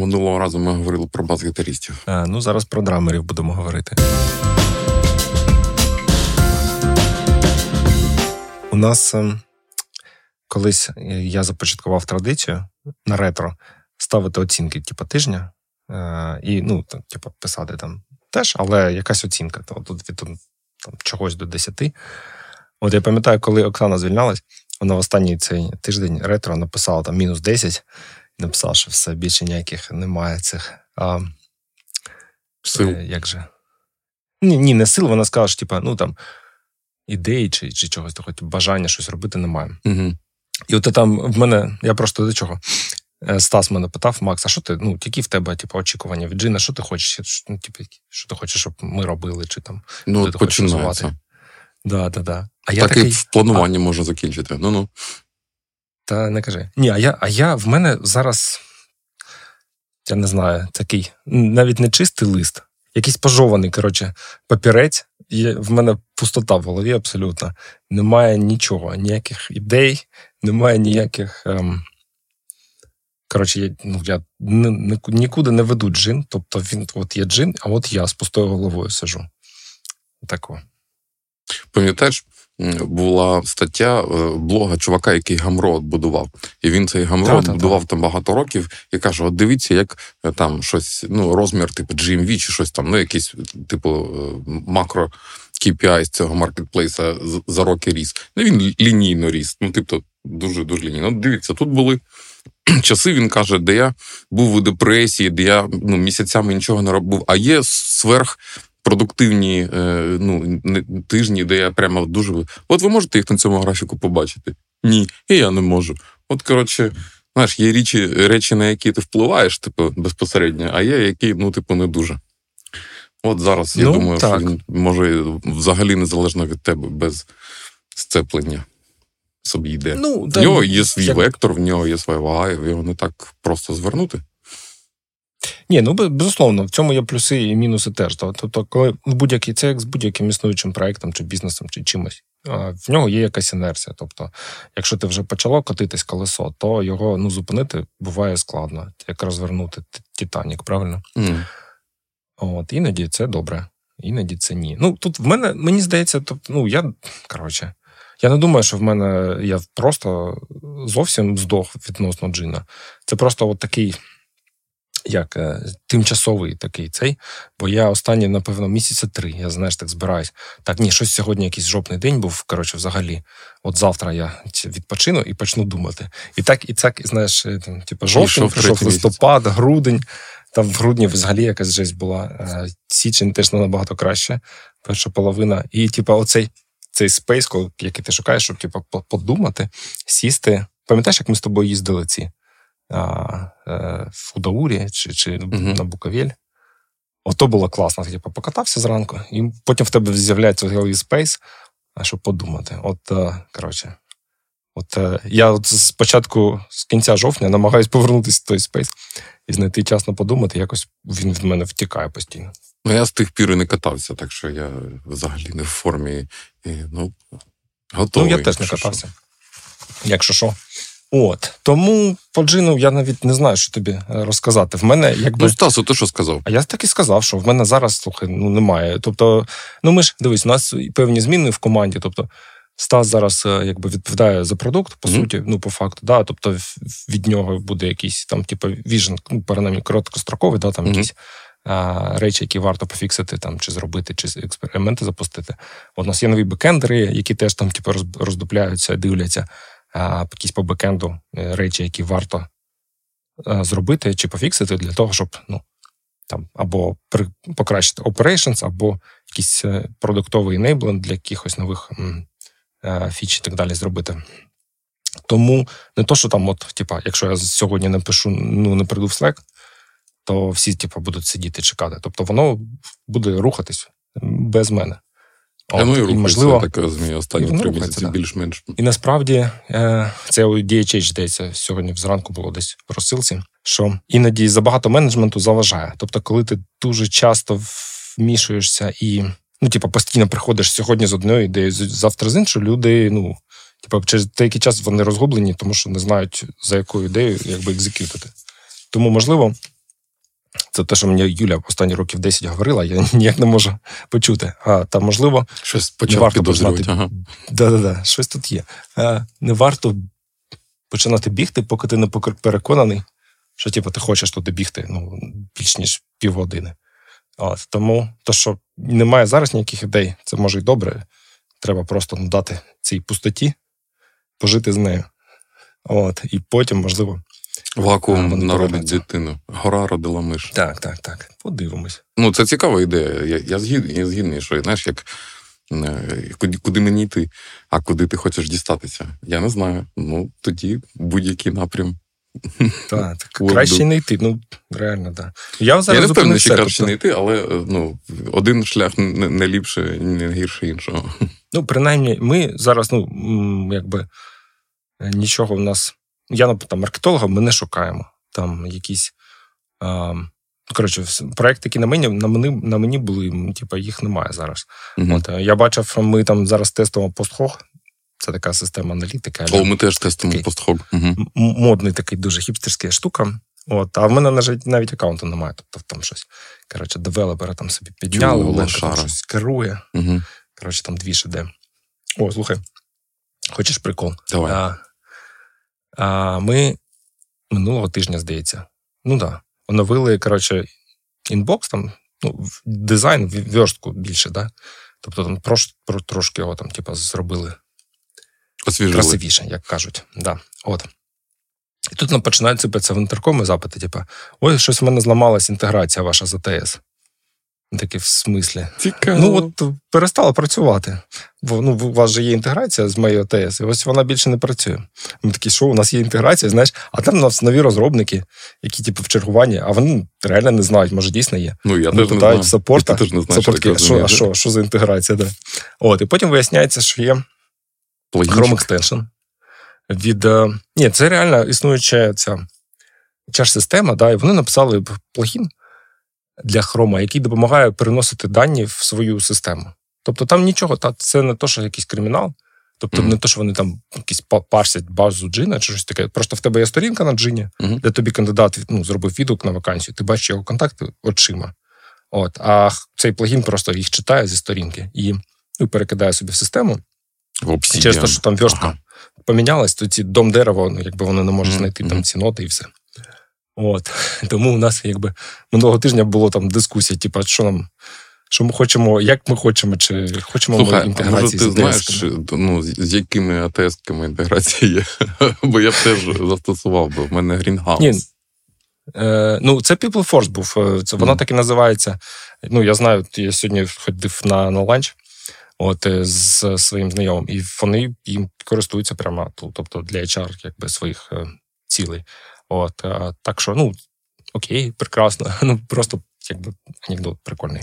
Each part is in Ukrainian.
Минулого разу ми говорили про бас-гітаристів. А, Ну, зараз про драмерів будемо говорити. У нас ем, колись я започаткував традицію на ретро ставити оцінки, типу, тижня, е, і ну, типу, писати там теж, але якась оцінка. То, від там, чогось до 10. От я пам'ятаю, коли Оксана звільнялась, вона в останній цей тиждень ретро написала там мінус 10 і написала, що все більше ніяких немає цих. А, Сил. Е, як же? Ні, ні, не сил, вона сказала, що типа, ну там ідеї чи чи чогось такого, бажання щось робити немає. Угу. І от там в мене, я просто до чого. Е, Стас мене питав, Макс, а що ти? Ну, які в тебе типу, очікування від Джина? Що ти хочеш? Ну, типу, що ти хочеш, щоб ми робили? Чи там Ну, ти хочеш починається. Да, да, да. А так я такий, і в плануванні можна закінчити. Ну ну. Та не кажи. Ні, а я, а я в мене зараз, я не знаю, такий навіть не чистий лист, якийсь пожований, коротше, папірець. Є, в мене пустота в голові абсолютно. Немає нічого, ніяких ідей, немає ніяких. Ем... Коротше, я, ну, я нікуди не веду джин. Тобто він от є джин, а от я з пустою головою сижу. Тако. Пам'ятаєш, була стаття е, блога чувака, який гамрот будував. І він цей гамрот Та-та-та. будував там багато років і каже: от дивіться, як е, там щось, ну, розмір, типу GMV чи щось там, ну, якийсь, типу, е, макро KPI з цього маркетплейса за роки ріс. Ну, він лінійно ріс. Ну, тобто, дуже дуже лінійно. Дивіться, тут були. Часи він каже, де я був у депресії, де я ну, місяцями нічого не робив. А є сверх продуктивні е, ну, тижні, де я прямо дуже. От ви можете їх на цьому графіку побачити? Ні, і я не можу. От, коротше, знаєш, є речі, речі, на які ти впливаєш, типу, безпосередньо, а є які, ну, типу, не дуже. От зараз я Ну, думаю, так. що він може взагалі незалежно від тебе без сцеплення собі йде. Ну, в нього є свій як- вектор, в нього є своя вага, його не так просто звернути. Ні, ну безусловно, в цьому є плюси і мінуси теж. Тобто, коли будь-який це як з будь-яким існуючим проектом чи бізнесом, чи чимось, в нього є якась інерція. Тобто, якщо ти вже почало котитись колесо, то його ну зупинити буває складно, як розвернути Титанік, правильно? Mm. От іноді це добре, іноді це ні. Ну тут в мене мені здається, тобто, ну я коротше. Я не думаю, що в мене я просто зовсім здох відносно джина. Це просто от такий як е, тимчасовий такий цей. Бо я останні, напевно, місяця три. Я знаєш, так збираюсь. Так, ні, щось сьогодні якийсь жопний день був. Коротше, взагалі, от завтра я відпочину і почну думати. І так, і так, і знаєш, е, там, типу, жовтень, Йшов прийшов листопад, грудень. Там в грудні взагалі якась жесть була. Е, Січень теж набагато краще. Перша половина. І, типу, оцей цей space, який ти шукаєш, щоб типу, подумати, сісти. Пам'ятаєш, як ми з тобою їздили чи в Гудаурі, чи, чи Мгм. на Буковель? Ото було класно. Ти типу, покатався зранку, і потім в тебе з'являється голові space, а щоб подумати. От, е, коротше, от е, я от спочатку, з кінця жовтня, намагаюсь повернутися в той space і знайти час на подумати, якось він від мене втікає постійно. Ну, я з тих пір і не катався, так що я взагалі не в формі. І, ну, готовий. ну, я теж не катався. Якщо що. От. Тому по джину я навіть не знаю, що тобі е, розказати. В мене якби. Ну, Стасу, ти що сказав? А я так і сказав, що в мене зараз слухай, ну немає. Тобто, ну ми ж дивись, у нас певні зміни в команді. Тобто, Стас зараз е, якби відповідає за продукт, по Мгм. суті, ну по факту, да. Тобто від нього буде якийсь там, типу, віжен, ну, принаймні, короткостроковий, да, там Мгм. якісь а, речі, які варто пофіксити, там, чи зробити, чи експерименти запустити. От у нас є нові бекендери, які теж там, типу, роздупляються, дивляться. Якісь по бекенду е, речі, які варто е, зробити чи пофіксити для того, щоб ну, там або покращити operations, або якийсь е, продуктовий enablement для якихось нових фіч і так далі зробити. Тому не то, що там, от, типа, якщо я сьогодні не пишу, ну не прийду в Slack, то всі, типа, будуть сидіти чекати. Тобто воно буде рухатись без мене. А ну і рухається, можливо, я так розумію, останні воно три місяці да. більш-менш. і насправді е, це у DHH, здається, сьогодні зранку було десь в розсилці, що іноді забагато менеджменту заважає. Тобто, коли ти дуже часто вмішуєшся і ну, типу, постійно приходиш сьогодні з одної ідеї, завтра з іншою, люди, ну, типу, через деякий час вони розгублені, тому що не знають, за якою ідеєю якби екзекютити. Тому, можливо, Це те, що мені Юля останні років 10 говорила, я ніяк не можу почути. А там, можливо, щось почав варто. Ага. Да-да-да, щось тут є. А, Не варто починати бігти, поки ти не переконаний, що типу, ти хочеш туди бігти ну, більш ніж півгодини. От, Тому то, що немає зараз ніяких ідей, це може й добре. Треба просто ну, дати цій пустоті, пожити з нею. От, І потім, можливо. Вакуум народить дитину. Гора родила миш. Так, так, так. Подивимось. Ну, це цікава ідея. Я я, згідний, я згідний, що знаєш, як е, куди куди мені йти, а куди ти хочеш дістатися. Я не знаю. Ну, тоді будь-який напрям. Так, так краще не йти. Ну, реально, так. Я зараз я не впевнений, що краще тобто... не йти, але е, ну, один шлях не, не ліпше, не гірше іншого. Ну, принаймні, ми зараз, ну, якби нічого в нас. Я там маркетолога, ми не шукаємо. Там якісь. А, Коротше, проекти, які на мені на мені, на мені були, типу, їх немає зараз. uh От, Я бачив, ми там зараз тестуємо постхог. Це така система аналітики. О, ми теж тестуємо постхог. Угу. Модний такий дуже хіпстерська штука. От, А в мене навіть навіть аккаунту немає. Тобто там щось. Коротше, девелопера там собі підняли, Оленка там щось керує. Угу. Коротше, там дві шеде. О, слухай. Хочеш прикол? Давай. А Ми минулого тижня, здається, ну так, да, оновили, коротше, інбокс, там, ну, дизайн, верстку більше, да? Тобто там трош, трошки його там, типу, зробили Освіжили. красивіше, як кажуть. Да. От. І тут нам починають сипатися в інтеркоми запити, типу, ой, щось в мене зламалась інтеграція ваша з АТС. Таке в смислі. Цікаво. Ну, от перестала працювати. Бо ну, у вас же є інтеграція з моєю ОТС, і ось вона більше не працює. Ми такі, що у нас є інтеграція, знаєш, а там у нас нові розробники, які типу в чергуванні, а вони реально не знають, може дійсно є. Ну, я теж не знаю. саппорта. теж не знаю, саппорт, що, що, а що, що за інтеграція? Да. От, І потім виясняється, що є Chrome Extension. Від, е, Ні, це реально існуюча ця чаш-система, да, і вони написали плагін для хрома, який допомагає переносити дані в свою систему. Тобто там нічого, та це не то, що якийсь кримінал, тобто mm-hmm. не то, що вони там якісь парсять базу джина чи щось таке. Просто в тебе є сторінка на джині, mm-hmm. де тобі кандидат ну, зробив відгук на вакансію, ти бачиш його контакти очима. От, А цей плагін просто їх читає зі сторінки і ну, перекидає собі в систему. Через те, що там верстка ага. помінялась, то ці дом дерева, ну, якби вони не можуть знайти mm-hmm. там ці ноти і все. От тому у нас якби минулого тижня було там дискусія, типу, що нам. Що ми хочемо, як ми хочемо, чи хочемо Слухай, ми інтеграції? Може, ти знаєш, ну, з якими АТС-ками інтеграція є? Бо я б теж застосував би. В мене Greenhouse. Ні. Е, Ну, це People Force був. Е, це Вона mm. так і називається. Ну, я знаю, я сьогодні ходив на на ланч от, е, з своїм знайомим, і вони їм користуються прямо тобто для HR якби, своїх е, цілей. От, Так що, ну, окей, прекрасно. Ну, просто якби анекдот прикольний.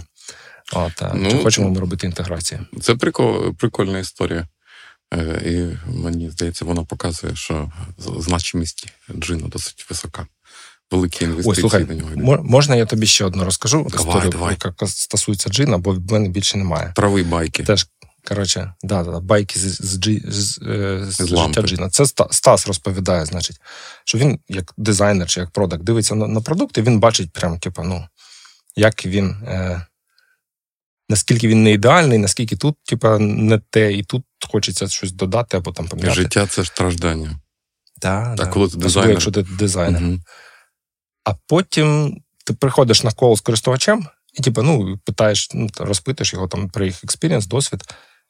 От, ну, Чи хочемо ми робити інтеграцію? Це прикол, прикольна історія. Е, і мені здається, вона показує, що значимість джину досить висока. Великі інвестиції Ой, слухай, на нього. Можна я тобі ще одну розкажу давай, історію, давай. яка стосується джина, бо в мене більше немає. Трави байки. Теж Коротше, да, да, байки з з, з, з, е, з життя Джина. Це Стас розповідає, значить, що він, як дизайнер чи як продакт, дивиться на на продукт, і він бачить, прям, типу, ну, як він, е, наскільки він не ідеальний, наскільки тут, типу, не те, і тут хочеться щось додати або там поміняти. Життя це страждання. Да, а да. коли ти дизайнер. якщо ти дизайнер. Угу. А потім ти приходиш на call з користувачем. І, типу, ну, питаєш, ну, розпитуєш його там про їх experience, досвід.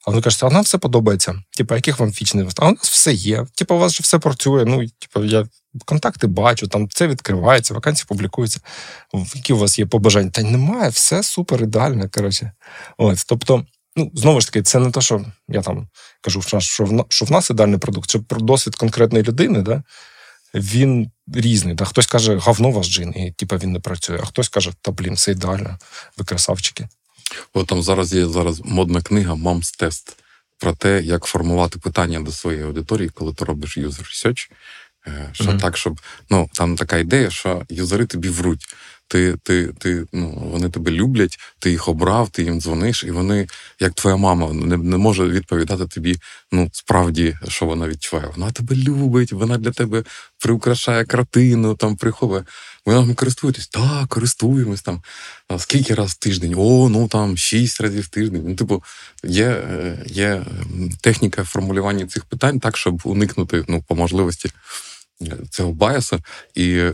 А вони кажуть, а нам все подобається. Типу, яких вам фіч не А у нас все є. Типу, у вас же все працює. Ну, типу, я контакти бачу, там це відкривається, вакансії публікуються. Які у вас є побажання? Та немає, все супер ідеально. коротше. От, Тобто, ну, знову ж таки, це не те, що я там кажу, що в, що в нас ідеальний продукт, це про досвід конкретної людини, да? він різний. Да? Хтось каже, говно ваш джин, і типу, він не працює, а хтось каже, та блін, все ідеально, ви красавчики. О, там зараз є зараз модна книга Мамс Тест про те, як формувати питання до своєї аудиторії, коли ти робиш юзер research. Е, що mm-hmm. так, щоб ну там така ідея, що юзери тобі вруть. Ти, ти, ти, ну, вони тебе люблять, ти їх обрав, ти їм дзвониш, і вони, як твоя мама, не, не може відповідати тобі, ну, справді, що вона відчуває. Вона тебе любить, вона для тебе приукрашає картину, там приховує. Ви нам користуєтесь? Так, користуємось там. А скільки раз в тиждень? О, ну там шість разів в тиждень. Ну, типу, є е, є техніка формулювання цих питань так, щоб уникнути ну, по можливості цього байасу. І е,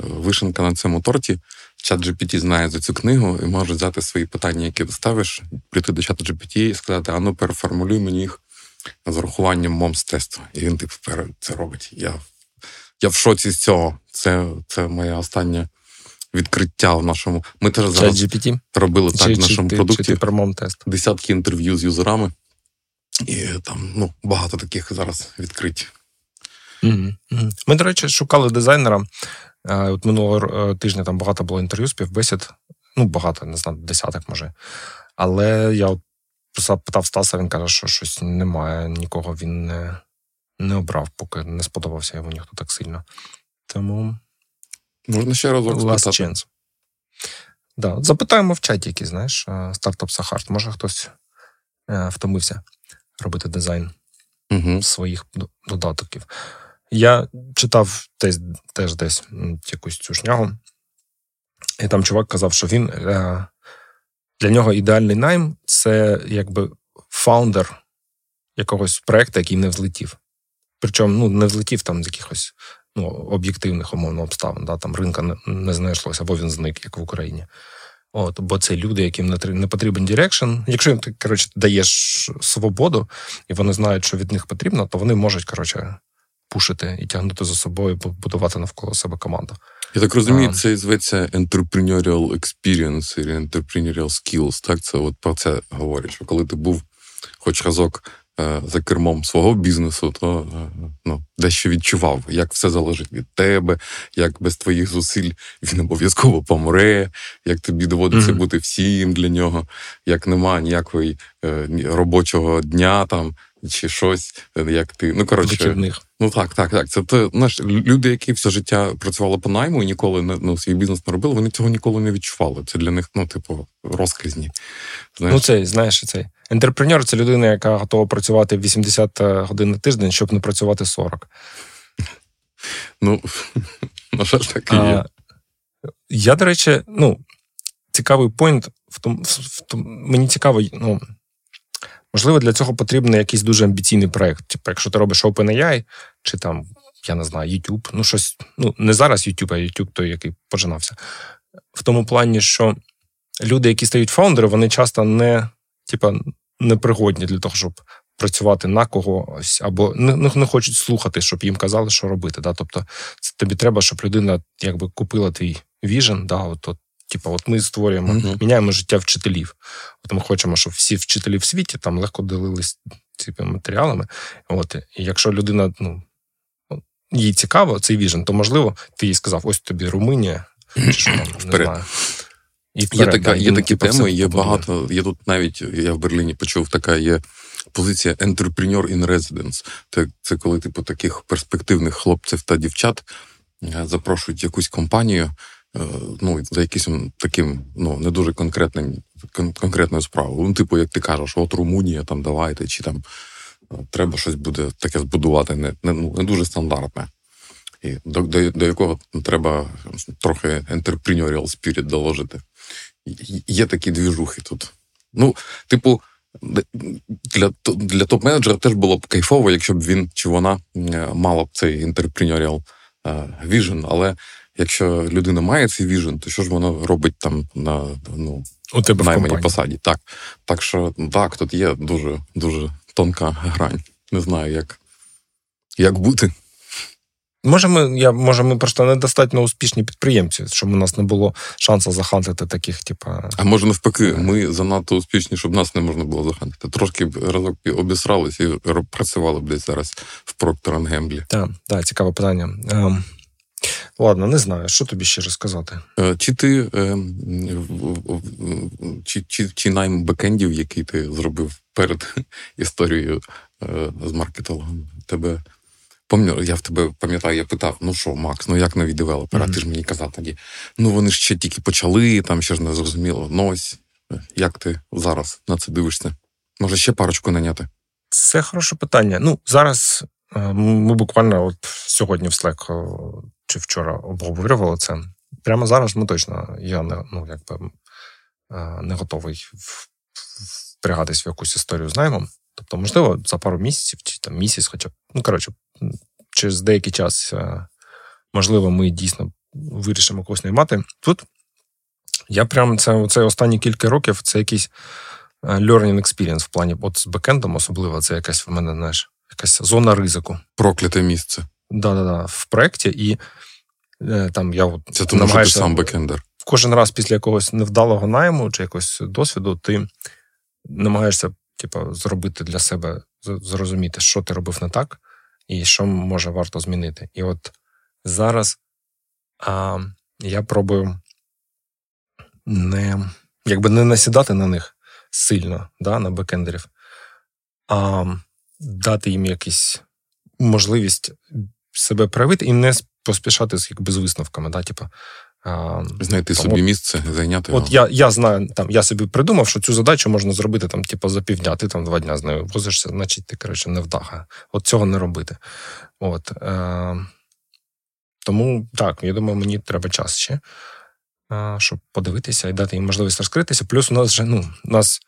вишенка на цьому торті. Чат GPT знає за цю книгу і може взяти свої питання, які ти ставиш, прийти до чату GPT і сказати: а ну переформулюй мені їх з урахуванням момс тесту. І він типу це робить. Я я в шоці з цього. Це це моє останнє відкриття в нашому. Ми теж зараз GPT? робили так в нашому чи, продукті. Чи ти про тест Десятки інтерв'ю з юзерами, і там ну, багато таких зараз відкриттів. Ми, до речі, шукали дизайнера. От Минулого е, тижня там багато було інтерв'ю, співбесід. Ну, багато, не знаю, десяток може. Але я от питав Стаса, він каже, що щось немає, нікого він не не обрав, поки не сподобався йому ніхто так сильно. Тому. Можна ще разок Last chance. Да. Запитаємо в чаті, який, знаєш, стартап Сахарт. Може хтось е, втомився робити дизайн угу. своїх додатків. Я читав теж, теж десь якусь цю шнягу, і там чувак казав, що він е, для нього ідеальний найм це якби фаундер якогось проекту, який не взлетів. Причому ну, не взлетів там з якихось ну, об'єктивних умовно обставин. Да, Там ринка не, знайшлося, або він зник, як в Україні. От, Бо це люди, яким не потрібен дирекшн. Якщо їм ти коротше, даєш свободу, і вони знають, що від них потрібно, то вони можуть коротше, пушити і тягнути за собою, будувати навколо себе команду. Я так розумію, а, це зветься entrepreneurial experience і entrepreneurial skills. Так, це от про це говорять, що коли ти був хоч разок Е, за кермом свого бізнесу, то е, ну, дещо відчував, як все залежить від тебе, як без твоїх зусиль він обов'язково помре, як тобі доводиться mm-hmm. бути всім для нього, як нема ніякої е, робочого дня там. Чи щось, як ти. Ну, коротше, ну так, так, так. Це те, знаєш, люди, які все життя працювали по найму і ніколи не ну, свій бізнес не робили, вони цього ніколи не відчували. Це для них, ну, типу, розказні. Знаєш? Ну, цей, знаєш, цей. Ентерпренер це людина, яка готова працювати 80 е, годин на тиждень, щоб не працювати 40. Ну, на жаль, так і є. Я, до речі, ну, цікавий пойнт в тому, в тому мені цікаво, ну. Можливо, для цього потрібен якийсь дуже амбіційний проект. Типу, якщо ти робиш OpenAI, чи там, я не знаю, YouTube, ну щось, ну, не зараз YouTube, а YouTube той, який починався. В тому плані, що люди, які стають фаундери, вони часто не типа, непригодні для того, щоб працювати на когось, або не не, хочуть слухати, щоб їм казали, що робити. Да? Тобто, це тобі треба, щоб людина якби купила твій віжен. Да? От, от, Типа, от ми створюємо, mm-hmm. міняємо життя вчителів. От ми хочемо, щоб всі вчителі в світі там легко ділились цими матеріалами. От, І якщо людина ну, їй цікаво, цей віжен, то можливо, ти їй сказав: ось тобі Румунія, чи що там, не знаю. І вперед, є така, да, є такі теми, є багато. Є тут навіть я в Берліні почув, така є позиція entrepreneur in residence. Це, це коли типу таких перспективних хлопців та дівчат е, запрошують якусь компанію. Е, ну, за якимось таким ну не дуже конкретним кон- конкретною справою. Ну, типу, як ти кажеш, от Румунія, там давайте, чи там е, треба щось буде таке збудувати, не не, ну, не дуже стандартне і до, до, до якого треба трохи entrepreneurial spirit доложити. Є такі двіжухи тут. Ну, типу, для для топ-менеджера теж було б кайфово, якщо б він чи вона е, мала б цей entrepreneurial vision, але якщо людина має цей vision, то що ж вона робить там на ну, У тебе найманій посаді? Так. Так що так, тут є дуже дуже тонка грань. Не знаю, як, як бути. Може, ми я може, ми просто недостатньо успішні підприємці, щоб у нас не було шансу захантити таких, типа. А може навпаки, ми занадто успішні, щоб нас не можна було захантити. Трошки б разок обісрались і працювали б десь зараз в Procter Gamble. Так, так, цікаве питання. Ем, ладно, не знаю, що тобі ще розказати. Е, чи ти е, чи, чи, чи найм бекендів, який ти зробив перед історією е, з маркетологом, тебе Пам'ятаю, я в тебе пам'ятаю, я питав: ну що, Макс, ну як нові девелопери? Mm-hmm. А ти ж мені казав тоді. Ну вони ж ще тільки почали, там ще ж не зрозуміло. Ну ось як ти зараз на це дивишся? Може, ще парочку наняти? Це хороше питання. Ну, зараз ми буквально от сьогодні в Slack чи вчора обговорювали це. Прямо зараз ми точно я не ну, якби, е, не готовий впрягатись в якусь історію з наймом. Тобто, можливо, за пару місяців чи там місяць, хоча б, ну коротше, через деякий час, можливо, ми дійсно вирішимо когось наймати. Тут я прям це, це останні кілька років це якийсь learning experience в плані от з бекендом, особливо це якась в мене, знаєш, якась зона ризику. Прокляте місце. Да-да-да, в проєкті, і е, там я от Це тому, що ти сам бекендер. Кожен раз після якогось невдалого найму чи якогось досвіду ти намагаєшся типу, зробити для себе, зрозуміти, що ти робив не так, і що може варто змінити. І от зараз а, я пробую не якби не насідати на них сильно, да, на бекендерів, а дати їм якусь можливість себе проявити і не поспішати з якби з висновками. Да, типу, Знайти там, собі от, місце, зайняти. От його. я я знаю, там я собі придумав, що цю задачу можна зробити там, типу, за півдня, ти там два дня з нею возишся, значить ти коротше, не вдаха. От цього не робити. От, е, Тому так, я думаю, мені треба час ще, е, щоб подивитися і дати їм можливість розкритися. Плюс у нас вже ну, у нас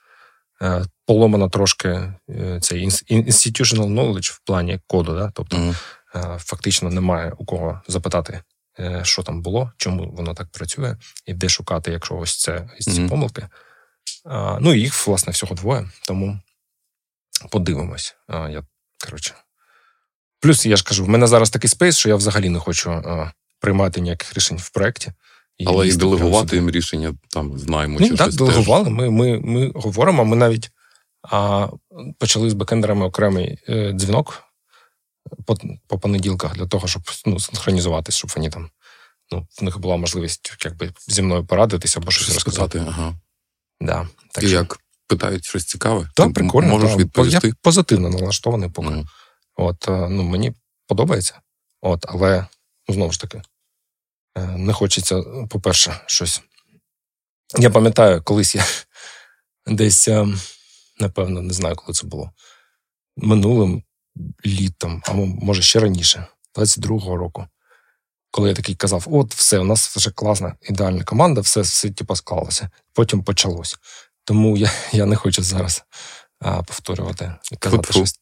е, поломано трошки е, цей institutional knowledge в плані коду. Да? Тобто, mm. Фактично немає у кого запитати. Е, що там було, чому воно так працює, і де шукати, якщо ось це ці mm-hmm. помилки. Ну і їх, власне, всього двоє. Тому подивимось. Я, коротше. Плюс я ж кажу, в мене зараз такий space, що я взагалі не хочу приймати ніяких рішень в проєкті. Але і делегувати їм рішення там знаємо. Ну, чи так, делегували. Ми ми, ми говоримо. Ми навіть а, почали з бекендерами окремий е, дзвінок по по понеділках для того, щоб ну, синхронізуватись, щоб вони там ну, в них була можливість якби зі мною порадитися або щось розказати. Ага. Да, так І що... як питають щось цікаве? Так, прикольно. Можеш та, відповісти? Я позитивно налаштований поки. Mm. От, е, ну, Мені подобається, От, але ну, знову ж таки, е, не хочеться, по-перше, щось. Я пам'ятаю, колись я десь, е, напевно, не знаю, коли це було. Минулим літом, а може ще раніше, 22-го року, коли я такий казав: от, все, у нас вже класна, ідеальна команда, все все типу, склалося. Потім почалось. Тому я я не хочу зараз а, повторювати і казати Фу-фу. щось.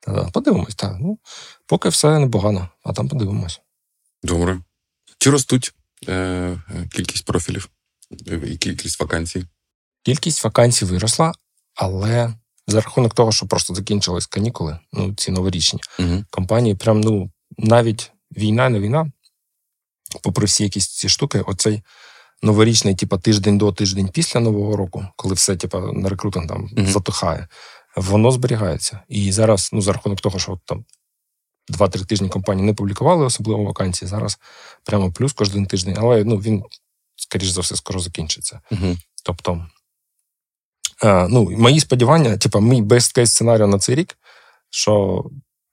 Та, подивимось, так. Ну, Поки все непогано, а там подивимось. Добре. Чи ростуть е, кількість профілів і кількість вакансій? Кількість вакансій виросла, але за рахунок того, що просто закінчились канікули, ну ці новорічні угу. компанії, прям ну навіть війна, не війна, попри всі якісь ці штуки, оцей новорічний, типа тиждень до тиждень після нового року, коли все типа на рекрутинг там угу. затухає, воно зберігається. І зараз, ну за рахунок того, що там. Два-три тижні компанії не публікували особливо вакансії. Зараз прямо плюс кожен тиждень, але ну він, скоріш за все, скоро закінчиться. uh Тобто ну, Мої сподівання, типу, мій best case сценарій на цей рік, що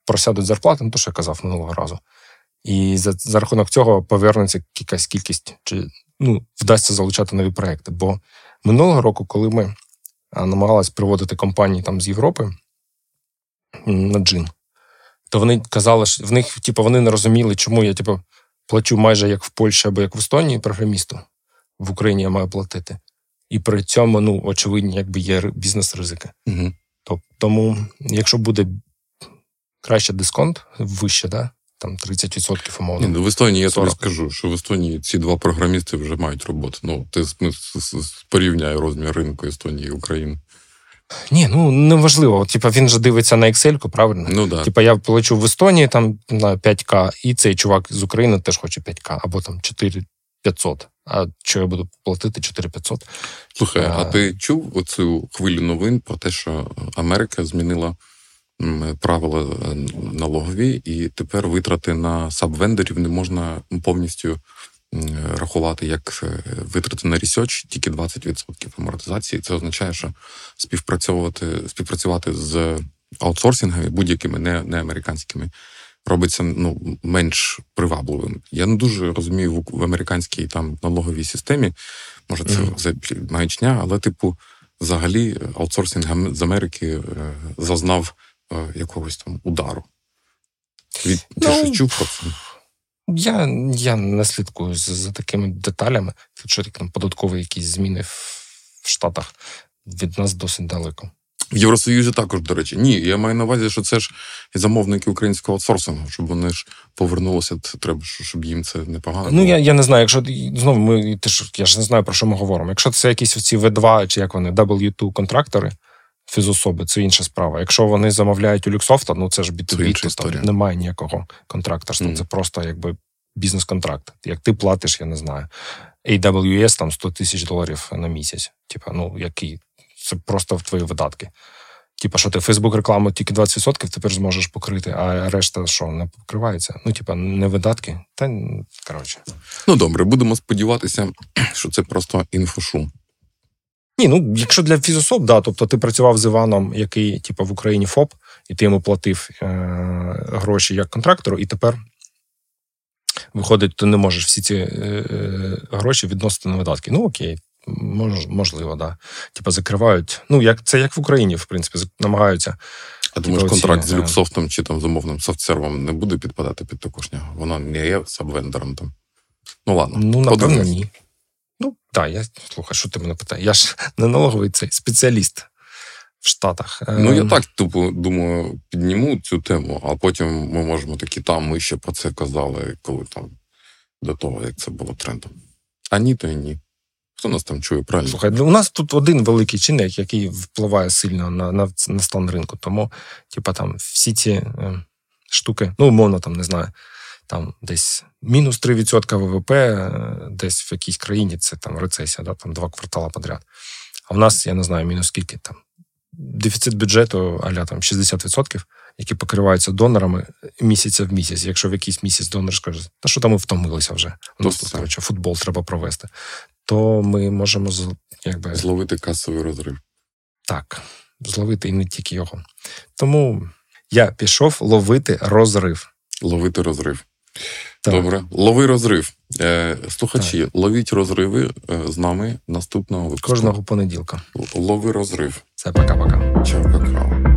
просядуть зарплати, ну то що я казав минулого разу. І за за рахунок цього повернеться якась кількість, чи ну, вдасться залучати нові проекти. Бо минулого року, коли ми намагалися приводити компанії там з Європи на джин, то вони казали, що в них, типу, вони не розуміли, чому я типу, плачу майже як в Польщі або як в Естонії програмісту. В Україні я маю платити і при цьому ну очевидні, якби є бізнес-ризики. Угу. Тобто, тому, якщо буде краще дисконт вище, да? Там 30% умовно. Ні, ну, в Естонії 40. я тобі скажу, що в Естонії ці два програмісти вже мають роботу. Ну, ти порівняй розмір ринку Естонії і України. Ні, ну неважливо. Типа він же дивиться на Excel, правильно? Ну да. Типа я полечу в Естонії там на 5К, і цей чувак з України теж хоче 5К, або там 4500. А що я буду платити 4500? Слухай, а, а ти чув оцю хвилю новин про те, що Америка змінила правила е, налогові, і тепер витрати на сабвендорів не можна повністю рахувати як е, витрати на research, тільки 20% амортизації. Це означає, що співпрацьовувати співпрацювати з аутсорсингами будь-якими не, не американськими робиться ну, менш привабливим. Я не дуже розумію в, в американській там налоговій системі. Може, це mm-hmm. маячня, але, типу, взагалі, аутсорсинг з Америки е, зазнав е, якогось там удару. Від ти ну, чув про це? Я я не слідкую за, за такими деталями. Якщо там податкові якісь зміни в Штатах від нас досить далеко. В Євросоюзі також, до речі, ні. Я маю на увазі, що це ж і замовники українського аутсорсингу, щоб вони ж повернулися, це треба, щоб їм це непогано. Ну я я не знаю, якщо знову ми ти ж я ж не знаю про що ми говоримо. Якщо це якісь оці V2, чи як вони W2 контрактори, фізособи, це інша справа. Якщо вони замовляють у Люксофта, ну це ж B2B, то там немає ніякого контракторства. Mm. Це просто якби бізнес-контракт. Як ти платиш, я не знаю. AWS там 100 тисяч доларів на місяць. Типа, ну який? Це просто в твої видатки. Типа, що ти Фейсбук рекламу тільки 20% тепер зможеш покрити, а решта що не покривається? Ну, типа, не видатки. Та коротше. Ну добре, будемо сподіватися, що це просто інфошум. Ні, ну якщо для фізособ, да, тобто ти працював з Іваном, який, типу, в Україні ФОП, і ти йому платив е- гроші як контрактору, і тепер виходить, ти не можеш всі ці е- е гроші відносити на видатки. Ну окей, мож, можливо, да. Типа закривають. Ну, як це як в Україні, в принципі, намагаються. А думаєш, контракт з Люксофтом чи там замовним софтсервом не буде підпадати під таку шнягу? Воно не є сабвендором там. Ну ладно. Ну, напевно, ні. Ну, так, я слухай, що ти мене питаєш? Я ж не налоговий цей спеціаліст в Штатах. Ну, я ем. так тупо думаю, підніму цю тему, а потім ми можемо такі, там ми ще про це казали, коли там до того, як це було трендом. А ні, то і ні. Хто нас там чує правильно? Слухай, у нас тут один великий чинник, який впливає сильно на на, на стан ринку. Тому, типа, там всі ці е, штуки, ну, умовно, там не знаю, там десь мінус 3% ВВП, е, десь в якійсь країні це там рецесія, да, там два квартала подряд. А в нас, я не знаю, мінус скільки там. Дефіцит бюджету аля там 60%, які покриваються донорами місяця в місяць. Якщо в якийсь місяць донор скаже, та що там ми втомилися вже, у нас коротше, футбол треба провести, то ми можемо якби... зловити касовий розрив. Так, зловити і не тільки його. Тому я пішов ловити розрив. Ловити розрив. Так. Добре, лови розрив. Е, слухачі, так. ловіть розриви е, з нами наступного випуску. Кожного понеділка. Лови розрив. Це пока-пока. Чао, какао.